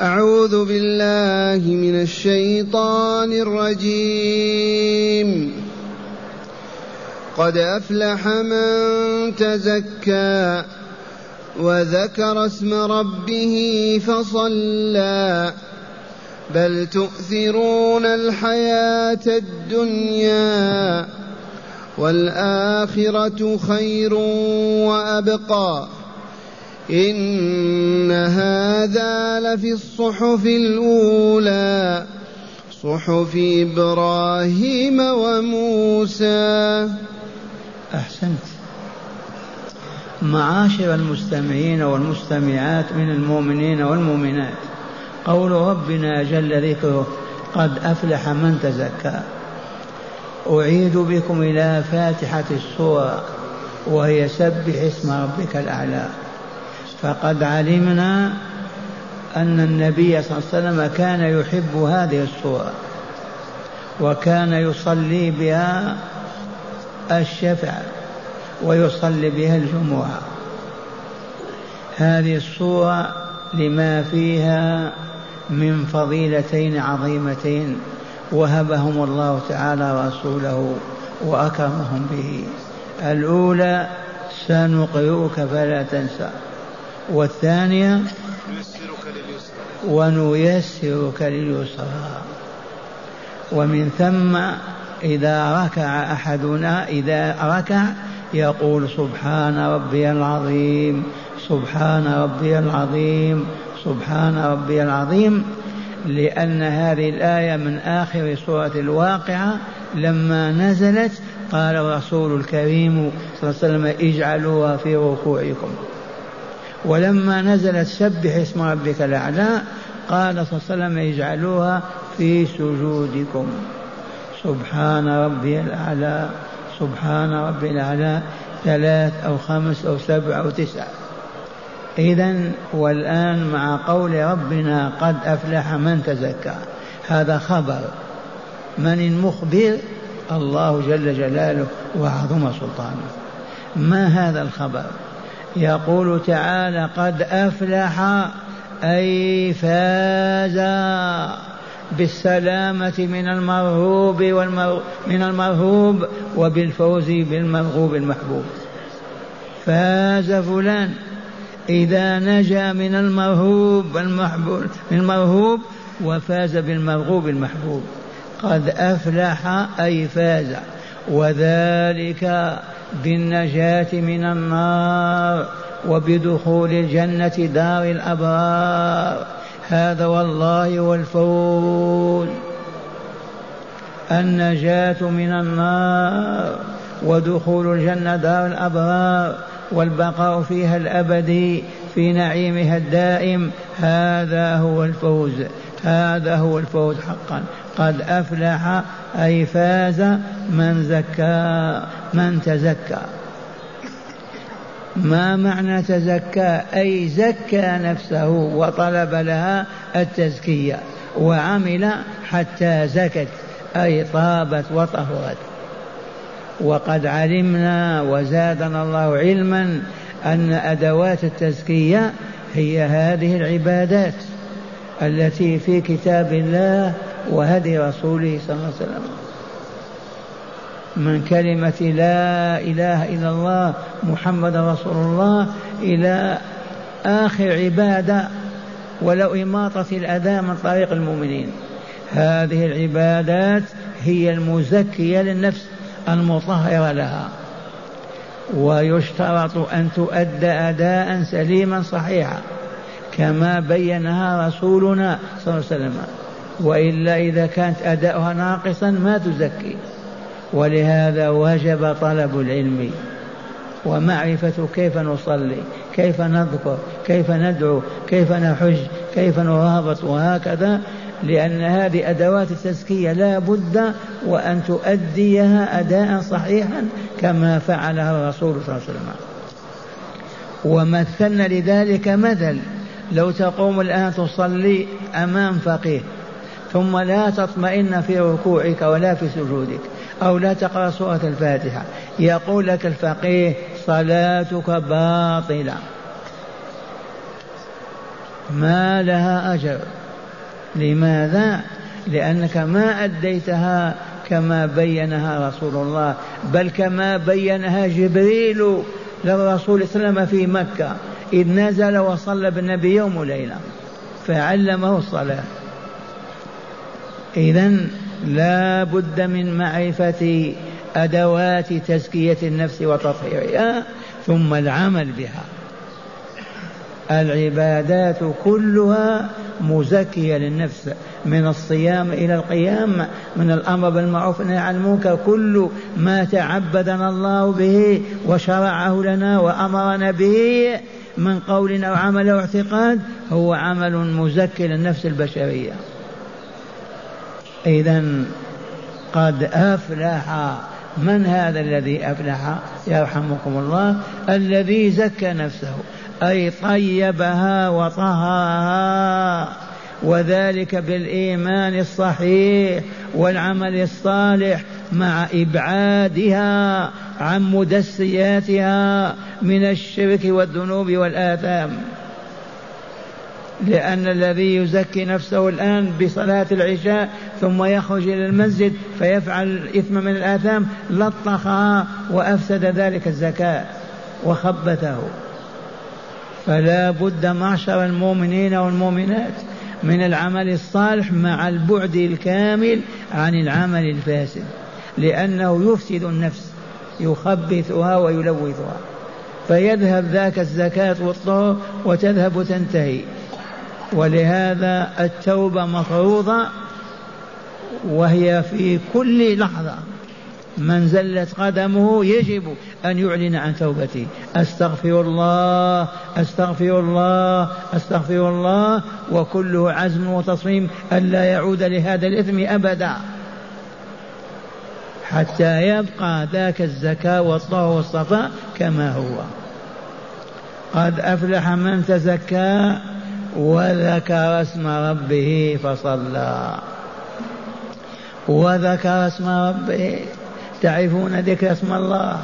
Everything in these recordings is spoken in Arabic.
أعوذ بالله من الشيطان الرجيم. قد أفلح من تزكى وذكر اسم ربه فصلى. بل تؤثرون الحياة الدنيا والآخرة خير وأبقى. إن هذا لفي الصحف الأولى صحف إبراهيم وموسى. أحسنت. معاشر المستمعين والمستمعات من المؤمنين والمؤمنات قول ربنا جل ذكره قد أفلح من تزكى. أعيد بكم إلى فاتحة السورة وهي سبح اسم ربك الأعلى. فقد علمنا أن النبي صلى الله عليه وسلم كان يحب هذه السورة وكان يصلي بها الشفع ويصلي بها الجمعة. هذه السورة لما فيها من فضيلتين عظيمتين وهبهم الله تعالى رسوله وأكرمهم به. الأولى سنقرئك فلا تنسى. والثانية ونيسرك لليسرى. ومن ثم إذا ركع أحدنا إذا ركع يقول سبحان ربي العظيم سبحان ربي العظيم سبحان ربي العظيم لأن هذه الآية من آخر سورة الواقعة لما نزلت قال الرسول الكريم صلى الله عليه وسلم اجعلوها في ركوعكم. ولما نزلت سبح اسم ربك الأعلى قال صلى الله عليه وسلم اجعلوها في سجودكم. سبحان ربي الأعلى سبحان ربي الأعلى ثلاث أو خمس أو سبع أو تسع. إذا والآن مع قول ربنا قد أفلح من تزكى. هذا خبر. من المخبر؟ الله جل جلاله وعظم سلطانه. ما هذا الخبر؟ يقول تعالى قد أفلح أي فاز بالسلامة من المرهوب والمر... من المرهوب وبالفوز بالمرغوب المحبوب. فاز فلان إذا نجا من المرهوب المحبوب من المرهوب وفاز بالمرغوب المحبوب. قد أفلح أي فاز. وذلك بالنجاة من النار وبدخول الجنة دار الأبرار. هذا والله والفوز. النجاة من النار ودخول الجنة دار الأبرار والبقاء فيها الأبدي في نعيمها الدائم. هذا هو الفوز. هذا هو الفوز حقا. قد أفلح أي فاز من زكى من تزكى. ما معنى تزكى؟ أي زكى نفسه وطلب لها التزكية وعمل حتى زكت أي طابت وطهرت. وقد علمنا وزادنا الله علما أن أدوات التزكية هي هذه العبادات التي في كتاب الله وهدي رسوله صلى الله عليه وسلم من كلمة لا إله إلا الله محمد رسول الله إلى آخر عبادة ولو إماطة الأذى من طريق المؤمنين. هذه العبادات هي المزكية للنفس المطهرة لها. ويشترط أن تؤدى أداء سليما صحيحا كما بينها رسولنا صلى الله عليه وسلم. وإلا إذا كانت أداؤها ناقصا ما تزكي. ولهذا وجب طلب العلم ومعرفة كيف نصلي كيف نذكر كيف ندعو كيف نحج كيف نرابط وهكذا لأن هذه أدوات التزكية لا بد وأن تؤديها أداء صحيحا كما فعلها الرسول صلى الله عليه وسلم. ومثلنا لذلك مثل لو تقوم الآن تصلي أمام فقيه ثم لا تطمئن في ركوعك ولا في سجودك أو لا تقرأ سورة الفاتحة. يقول لك الفقيه صلاتك باطلة. ما لها أجر. لماذا؟ لأنك ما أديتها كما بينها رسول الله بل كما بينها جبريل للرسول صلى الله عليه وسلم في مكة. إذ نزل وصلى بالنبي يوم وليلة. فعلمه الصلاة. إذا لا بد من معرفة أدوات تزكية النفس وتطهيرها ثم العمل بها. العبادات كلها مزكية للنفس من الصيام إلى القيام من الأمر بالمعروف عن المنكر كل ما تعبدنا الله به وشرعه لنا وأمرنا به من قول أو عمل أو اعتقاد هو عمل مزكي للنفس البشرية. إذا قد أفلح من هذا الذي أفلح؟ يرحمكم الله. الذي زكى نفسه أي طيبها وطهرها وذلك بالإيمان الصحيح والعمل الصالح مع إبعادها عن مدسياتها من الشرك والذنوب والآثام. لأن الذي يزكي نفسه الآن بصلاة العشاء ثم يخرج إلى المسجد فيفعل الإثم من الآثام لطخها وأفسد ذلك الزكاة وخبته فلا بد معشر المؤمنين والمؤمنات من العمل الصالح مع البعد الكامل عن العمل الفاسد لأنه يفسد النفس يخبثها ويلوثها. فيذهب ذاك الزكاة والطهر وتذهب تنتهي. ولهذا التوبة مفروضة وهي في كل لحظة. من زلت قدمه يجب أن يعلن عن توبته. أستغفر الله أستغفر الله أستغفر الله وكله عزم وتصميم ألا يعود لهذا الإثم أبدا. حتى يبقى ذاك الزكاة والطهر والصفاء كما هو. قد أفلح من تزكى وذكر اسم ربه فصلى. وذكر اسم ربه. تعرفون ذكر اسم الله؟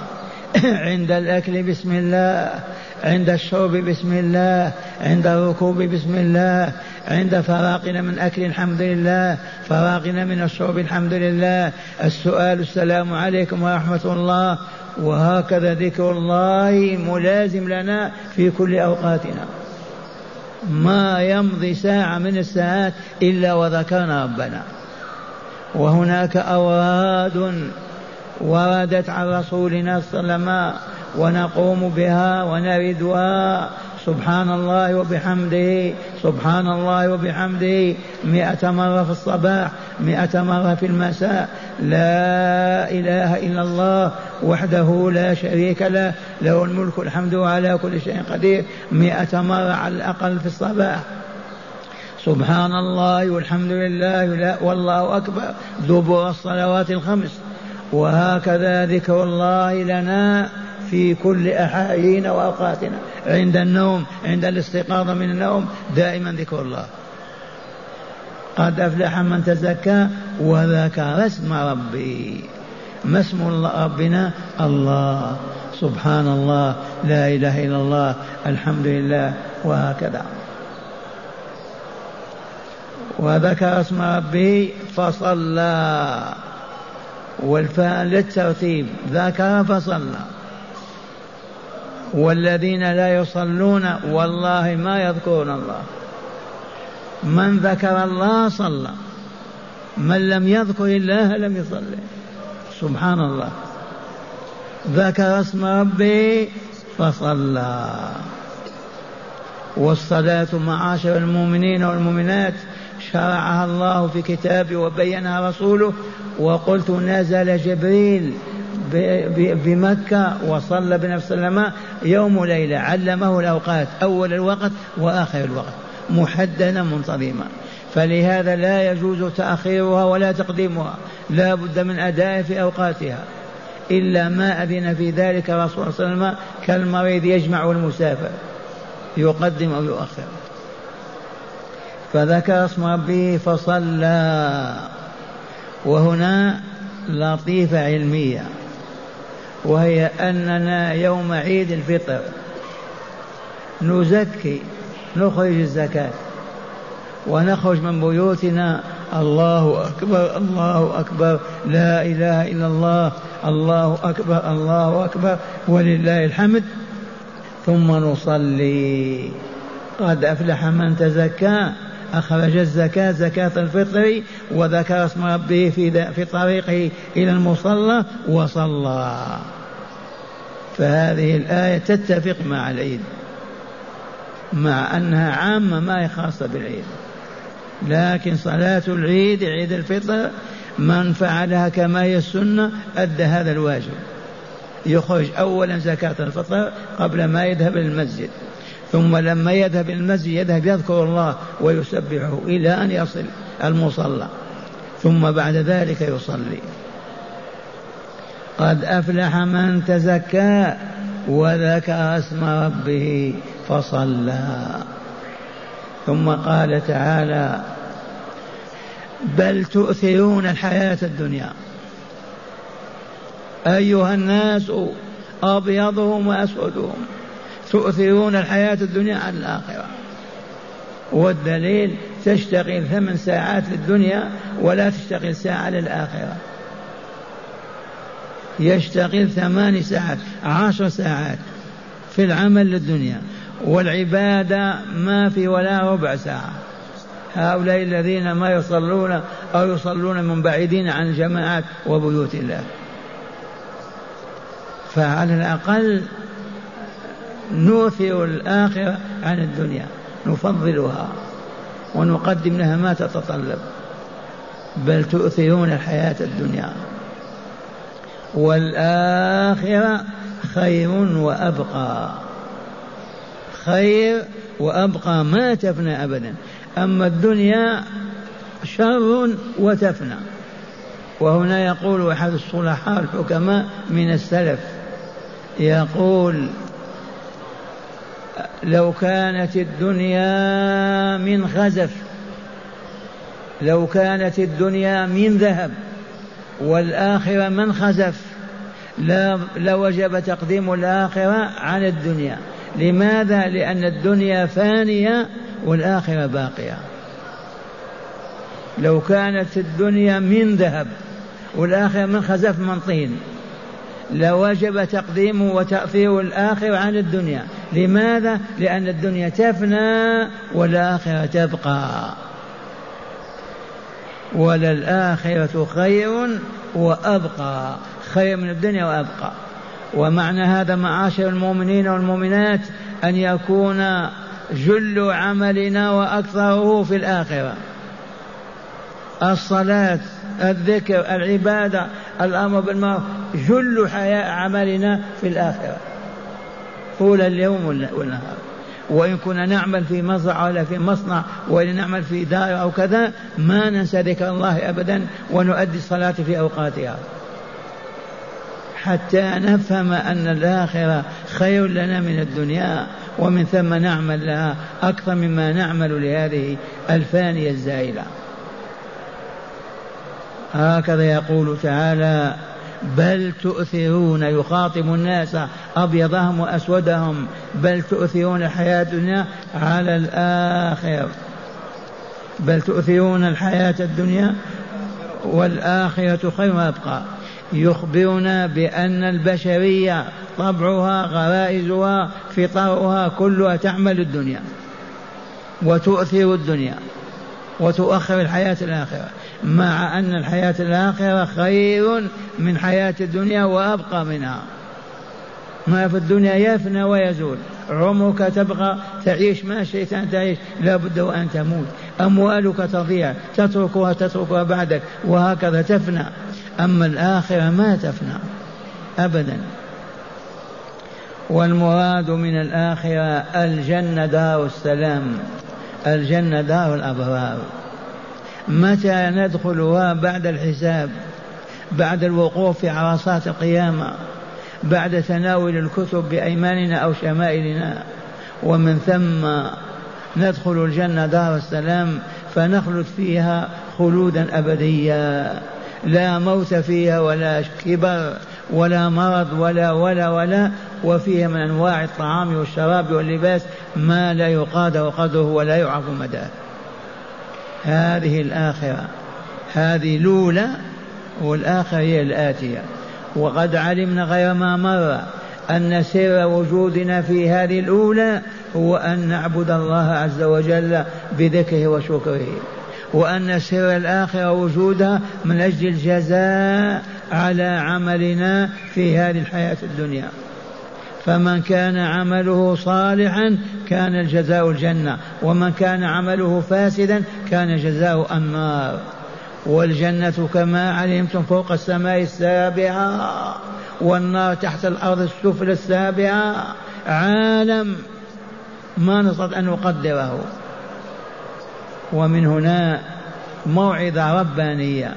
عند الأكل بسم الله عند الشرب بسم الله عند الركوب بسم الله عند فراقنا من أكل الحمد لله فراقنا من الشرب الحمد لله. السؤال السلام عليكم ورحمة الله. وهكذا ذكر الله ملازم لنا في كل أوقاتنا. ما يمضي ساعة من الساعات إلا وذكرنا ربنا. وهناك أوراد وردت عن رسولنا صلى الله عليه وسلم ونقوم بها ونردها سبحان الله وبحمده. سبحان الله وبحمده. مئة مرة في الصباح مئة مرة في المساء. لا إله إلا الله وحده لا شريك له. له الملك الحمد على كل شيء قدير. مئة مرة على الأقل في الصباح. سبحان الله والحمد لله. لا والله أكبر. دبر الصلوات الخمس. وهكذا ذكر الله لنا. في كل أحايين وأوقاتنا. عند النوم عند الاستيقاظ من النوم دائما ذكر الله. قد أفلح من تزكى وذكر اسم ربي. ما اسم ربنا؟ الله. سبحان الله. لا إله إلا الله. الحمد لله. وهكذا. وذكر اسم ربه فصلى. والفاء للترتيب. ذكر فصلى. والذين لا يصلون والله ما يذكرون الله. من ذكر الله صلى. من لم يذكر الله لم يصلي. سبحان الله. ذكر اسم ربه فصلى. والصلاة معاشر المؤمنين والمؤمنات شرعها الله في كتابه وبينها رسوله. وقلت نزل جبريل بمكة وصلى بنفس وسلم يوم وليلة علمه الأوقات أول الوقت وآخر الوقت محددا منتظما. فلهذا لا يجوز تأخيرها ولا تقديمها لا بد من أداء في أوقاتها. إلا ما أذن في ذلك رسول صلى الله عليه وسلم كالمريض يجمع المسافر يقدم أو يؤخر. فذكر اسم ربه فصلى. وهنا لطيفة علمية. وهي أننا يوم عيد الفطر. نزكي نخرج الزكاة. ونخرج من بيوتنا الله أكبر الله أكبر لا إله إلا الله الله أكبر الله أكبر ولله الحمد. ثم نصلي. قد أفلح من تزكى. أخرج الزكاة زكاة الفطر وذكر اسم ربه في في طريقه إلى المصلى وصلى. فهذه الآية تتفق مع العيد مع أنها عامة ما هي خاصة بالعيد. لكن صلاة العيد عيد الفطر من فعلها كما هي السنة أدى هذا الواجب. يخرج أولا زكاة الفطر قبل ما يذهب للمسجد ثم لما يذهب المسجد يذهب يذكر الله ويسبحه إلى أن يصل المصلى ثم بعد ذلك يصلي. قد أفلح من تزكى وذكر اسم ربه فصلى. ثم قال تعالى بل تؤثرون الحياة الدنيا. أيها الناس أبيضهم وأسودهم. تؤثرون الحياة الدنيا على الآخرة. والدليل تشتغل ثمان ساعات للدنيا ولا تشتغل ساعة للآخرة. يشتغل ثمان ساعات عشر ساعات في العمل للدنيا. والعبادة ما في ولا ربع ساعة. هؤلاء الذين ما يصلون أو يصلون من بعيدين عن الجماعات وبيوت الله. فعلى الأقل نؤثر الآخرة عن الدنيا نفضلها ونقدم لها ما تتطلب بل تؤثرون الحياة الدنيا. والآخرة خير وأبقى. خير وأبقى ما تفنى أبدا. أما الدنيا شر وتفنى. وهنا يقول أحد الصلحاء الحكماء من السلف يقول لو كانت الدنيا من خزف لو كانت الدنيا من ذهب والآخرة من خزف لوجب تقديم الآخرة عن الدنيا. لماذا؟ لأن الدنيا فانية والآخرة باقية. لو كانت الدنيا من ذهب والآخرة من خزف من طين لوجب تقديم وتأثير الآخرة عن الدنيا. لماذا؟ لأن الدنيا تفنى والآخرة تبقى. وللآخرة خير وأبقى. خير من الدنيا وأبقى. ومعنى هذا معاشر المؤمنين والمؤمنات أن يكون جل عملنا وأكثره في الآخرة. الصلاة الذكر العبادة الأمر بالمعروف جل حياة عملنا في الآخرة. طول اليوم والنهار. وإن كنا نعمل في مزرعة ولا في مصنع وإن نعمل في دار أو كذا ما ننسى ذكر الله أبدا ونؤدي الصلاة في أوقاتها. حتى نفهم أن الآخرة خير لنا من الدنيا ومن ثم نعمل لها أكثر مما نعمل لهذه الفانية الزائلة. هكذا يقول تعالى بل تؤثرون يخاطب الناس أبيضهم وأسودهم بل تؤثرون الحياة الدنيا على الآخر. بل تؤثرون الحياة الدنيا والآخرة خير وأبقى. يخبرنا بأن البشرية طبعها غرائزها فطرها كلها تعمل الدنيا وتؤثر الدنيا وتؤخر الحياة الآخرة. مع أن الحياة الآخرة خير من حياة الدنيا وأبقى منها. ما في الدنيا يفنى ويزول. عمرك تبقى تعيش ما شئت أن تعيش. لا بد وأن تموت. أموالك تضيع. تتركها تتركها بعدك. وهكذا تفنى. أما الآخرة ما تفنى. أبدا. والمراد من الآخرة الجنة دار السلام. الجنة دار الأبرار. متى ندخلها بعد الحساب بعد الوقوف في عرصات القيامة بعد تناول الكتب بأيماننا أو شمائلنا. ومن ثم ندخل الجنة دار السلام فنخلد فيها خلودا أبديا. لا موت فيها ولا كبر ولا مرض ولا ولا ولا وفيها من أنواع الطعام والشراب واللباس ما لا يقادر قدره ولا يعرف مداه. هذه الآخرة. هذه الأولى والآخرة هي الآتية. وقد علمنا غير ما مر أن سر وجودنا في هذه الأولى هو أن نعبد الله عز وجل بذكره وشكره. وأن سر الآخرة وجودها من أجل الجزاء على عملنا في هذه الحياة الدنيا. فمن كان عمله صالحا كان الجزاء الجنة ومن كان عمله فاسدا كان جزاء النار. والجنة كما علمتم فوق السماء السابعة والنار تحت الأرض السفلى السابعة. عالم ما نستطيع أن نقدره. ومن هنا موعظة ربانية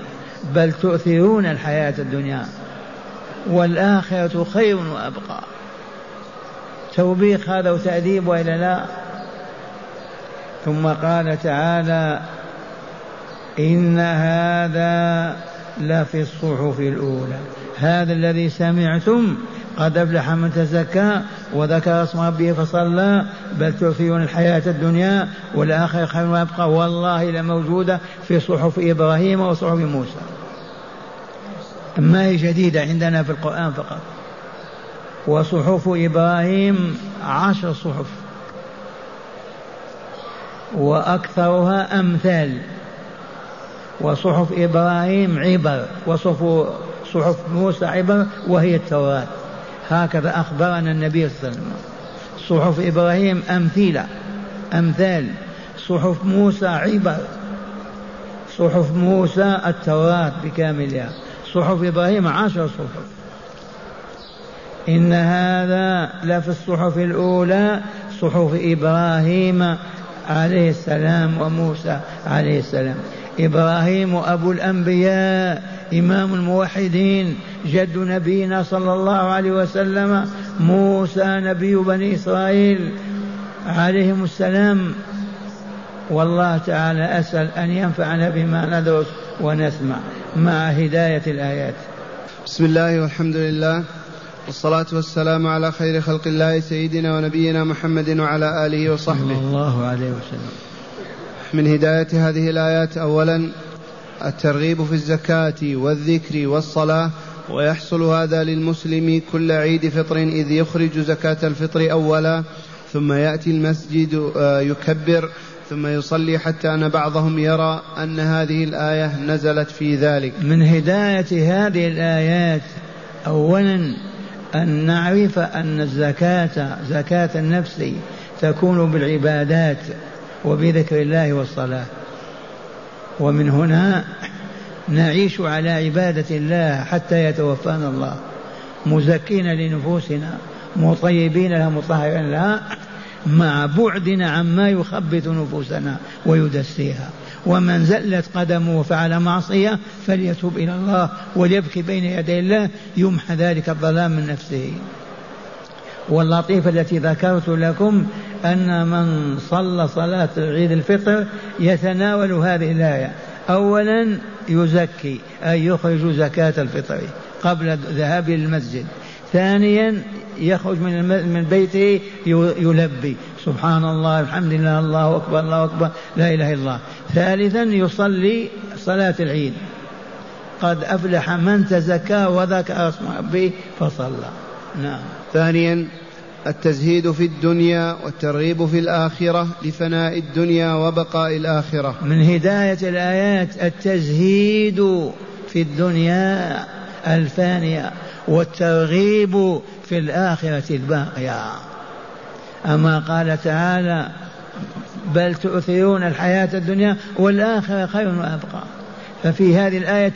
بل تؤثرون الحياة الدنيا والآخرة خير وأبقى. توبيخ هذا وتأديب وإلا لا؟ ثم قال تعالى إن هذا لفي الصحف الأولى. هذا الذي سمعتم قد أفلح من تزكى وذكر اسم ربه فصلى بل تؤثرون الحياة الدنيا والآخرة خير وأبقى. والله لموجودة في صحف إبراهيم وصحف موسى. ما هي جديدة عندنا في القرآن فقط. وصحف إبراهيم عشر صحف. وأكثرها أمثال. وصحف إبراهيم عبر وصحف صحف موسى عبر وهي التوراة. هكذا أخبرنا النبي صلى الله عليه وسلم. صحف إبراهيم أمثلة أمثال. صحف موسى عبر. صحف موسى التوراة بكاملها. صحف إبراهيم عشر صحف. إن هذا لفي الصحف الأولى صحف إبراهيم عليه السلام وموسى عليه السلام. إبراهيم أبو الأنبياء إمام الموحدين جد نبينا صلى الله عليه وسلم موسى نبي بني إسرائيل عليهم السلام. والله تعالى أسأل أن ينفعنا بما ندرس ونسمع مع هداية الآيات. بسم الله والحمد لله. والصلاة والسلام على خير خلق الله سيدنا ونبينا محمد وعلى آله وصحبه. صلى الله عليه وسلم. من هداية هذه الآيات أولا الترغيب في الزكاة والذكر والصلاة ويحصل هذا للمسلم كل عيد فطر إذ يخرج زكاة الفطر أولا ثم يأتي المسجد آه، يكبر ثم يصلي حتى أن بعضهم يرى أن هذه الآية نزلت في ذلك. من هداية هذه الآيات أولا أن نعرف أن الزكاة زكاة النفس تكون بالعبادات وبذكر الله والصلاة. ومن هنا نعيش على عبادة الله حتى يتوفانا الله. مزكين لنفوسنا مطيبين لها مطهرين لها. مع بعدنا عما يخبط نفوسنا ويدسيها. ومن زلت قدمه وفعل معصية فليتوب إلى الله وليبكي بين يدي الله يمحى ذلك الظلام من نفسه. واللطيفة التي ذكرت لكم أن من صلى صلاة عيد الفطر يتناول هذه الآية. أولا يزكي أي يخرج زكاة الفطر قبل الذهاب إلى المسجد. ثانيا يخرج من من بيته يلبي. سبحان الله الحمد لله الله أكبر الله أكبر لا إله إلا الله. ثالثا يصلي صلاة العيد. قد أفلح من تزكى وذكر اسم ربه فصلى. نعم. ثانيا التزهيد في الدنيا والترغيب في الآخرة لفناء الدنيا وبقاء الآخرة. من هداية الآيات التزهيد في الدنيا الفانية والترغيب في الآخرة الباقية. أما قال تعالى بل تؤثرون الحياة الدنيا والآخرة خير وأبقى. ففي هذه الآية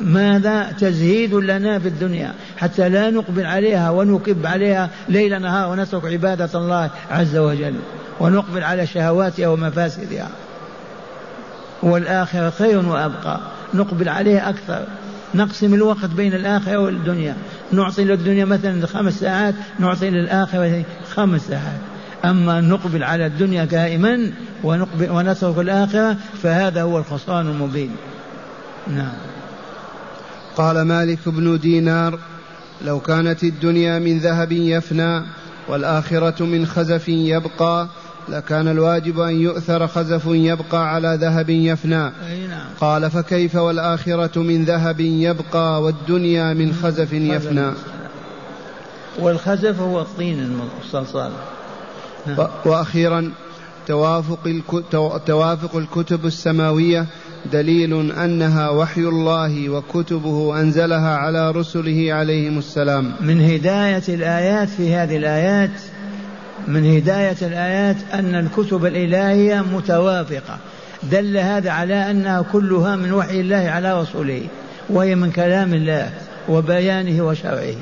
ماذا تزهيد لنا في الدنيا؟ حتى لا نقبل عليها ونكب عليها ليل نهار ونترك عبادة الله عز وجل ونقبل على شهواتها ومفاسدها. والآخرة خير وأبقى. نقبل عليها أكثر. نقسم الوقت بين الآخرة والدنيا. نعطي للدنيا مثلا خمس ساعات نعطي للآخرة خمس ساعات. أما نقبل على الدنيا دائما ونقبل ونترك الآخرة فهذا هو الخسران المبين. نعم. قال مالك بن دينار لو كانت الدنيا من ذهب يفنى والآخرة من خزف يبقى لكان الواجب أن يؤثر خزف يبقى على ذهب يفنى أي نعم. قال فكيف والآخرة من ذهب يبقى والدنيا من خزف يفنى والخزف هو الطين الصلصال نعم. وأخيرا توافق, توافق الكتب السماوية دليل أنها وحي الله وكتبه أنزلها على رسله عليهم السلام. من هداية الآيات في هذه الآيات من هداية الآيات أن الكتب الإلهية متوافقة. دل هذا على أنها كلها من وحي الله على رسوله وهي من كلام الله وبيانه وشرعه.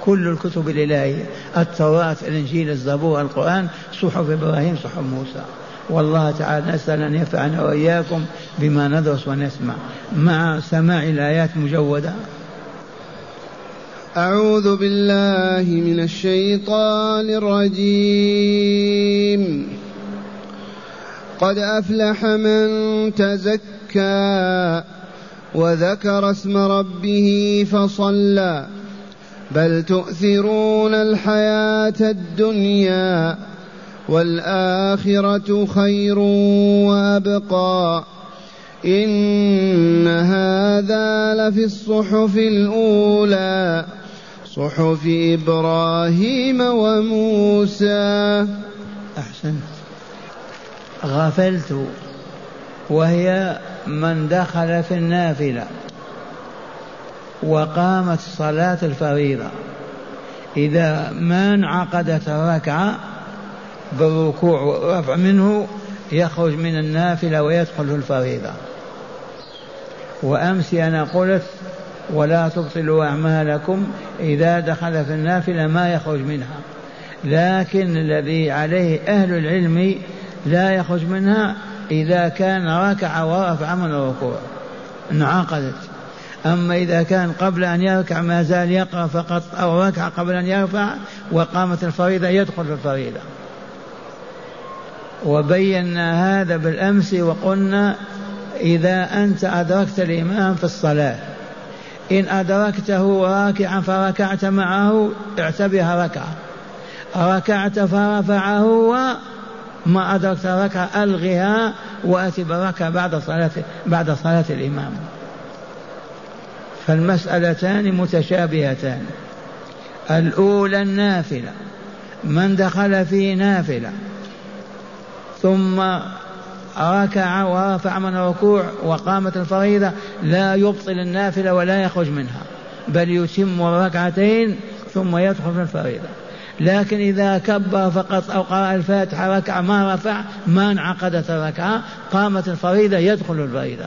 كل الكتب الإلهية التوراة الإنجيل الزبور القرآن صحف إبراهيم صحف موسى والله تعالى نسأل أن ينفعنا وإياكم بما ندرس ونسمع مع سماع الآيات مجودة أعوذ بالله من الشيطان الرجيم. قد أفلح من تزكى وذكر اسم ربه فصلى. بل تؤثرون الحياة الدنيا والآخرة خير وأبقى. إن هذا لفي الصحف الأولى. صحف إبراهيم وموسى. أحسنت غفلت وهي من دخل في النافلة. وقامت صلاة الفريضة. إذا ما انعقدت الركعة بالركوع والرفع منه يخرج من النافلة ويدخل الفريضة. وأمس أنا قلت ولا تبطلوا أعمالكم إذا دخل في النافلة ما يخرج منها. لكن الذي عليه أهل العلم لا يخرج منها إذا كان ركع ورفع من الركوع انعقدت. أما إذا كان قبل أن يركع ما زال يقرأ فقط أو ركع قبل أن يرفع وقامت الفريضة يدخل في الفريضة. وبينا هذا بالأمس وقلنا إذا أنت أدركت الإمام في الصلاة إن أدركته راكعا فركعت معه اعتبرها ركعة. ركعت فرفعه وما أدركت ركعة ألغها وأتي بركعة بعد صلاة بعد صلاة الإمام. فالمسألتان متشابهتان. الأولى النافلة من دخل في نافلة ثم ركع ورفع من الركوع وقامت الفريضة لا يبطل النافلة ولا يخرج منها بل يتم الركعتين ثم يدخل في الفريضة. لكن إذا كبر فقط أو قرأ الفاتحة ركعة ما رفع ما انعقدت الركعة قامت الفريضة يدخل الفريضة.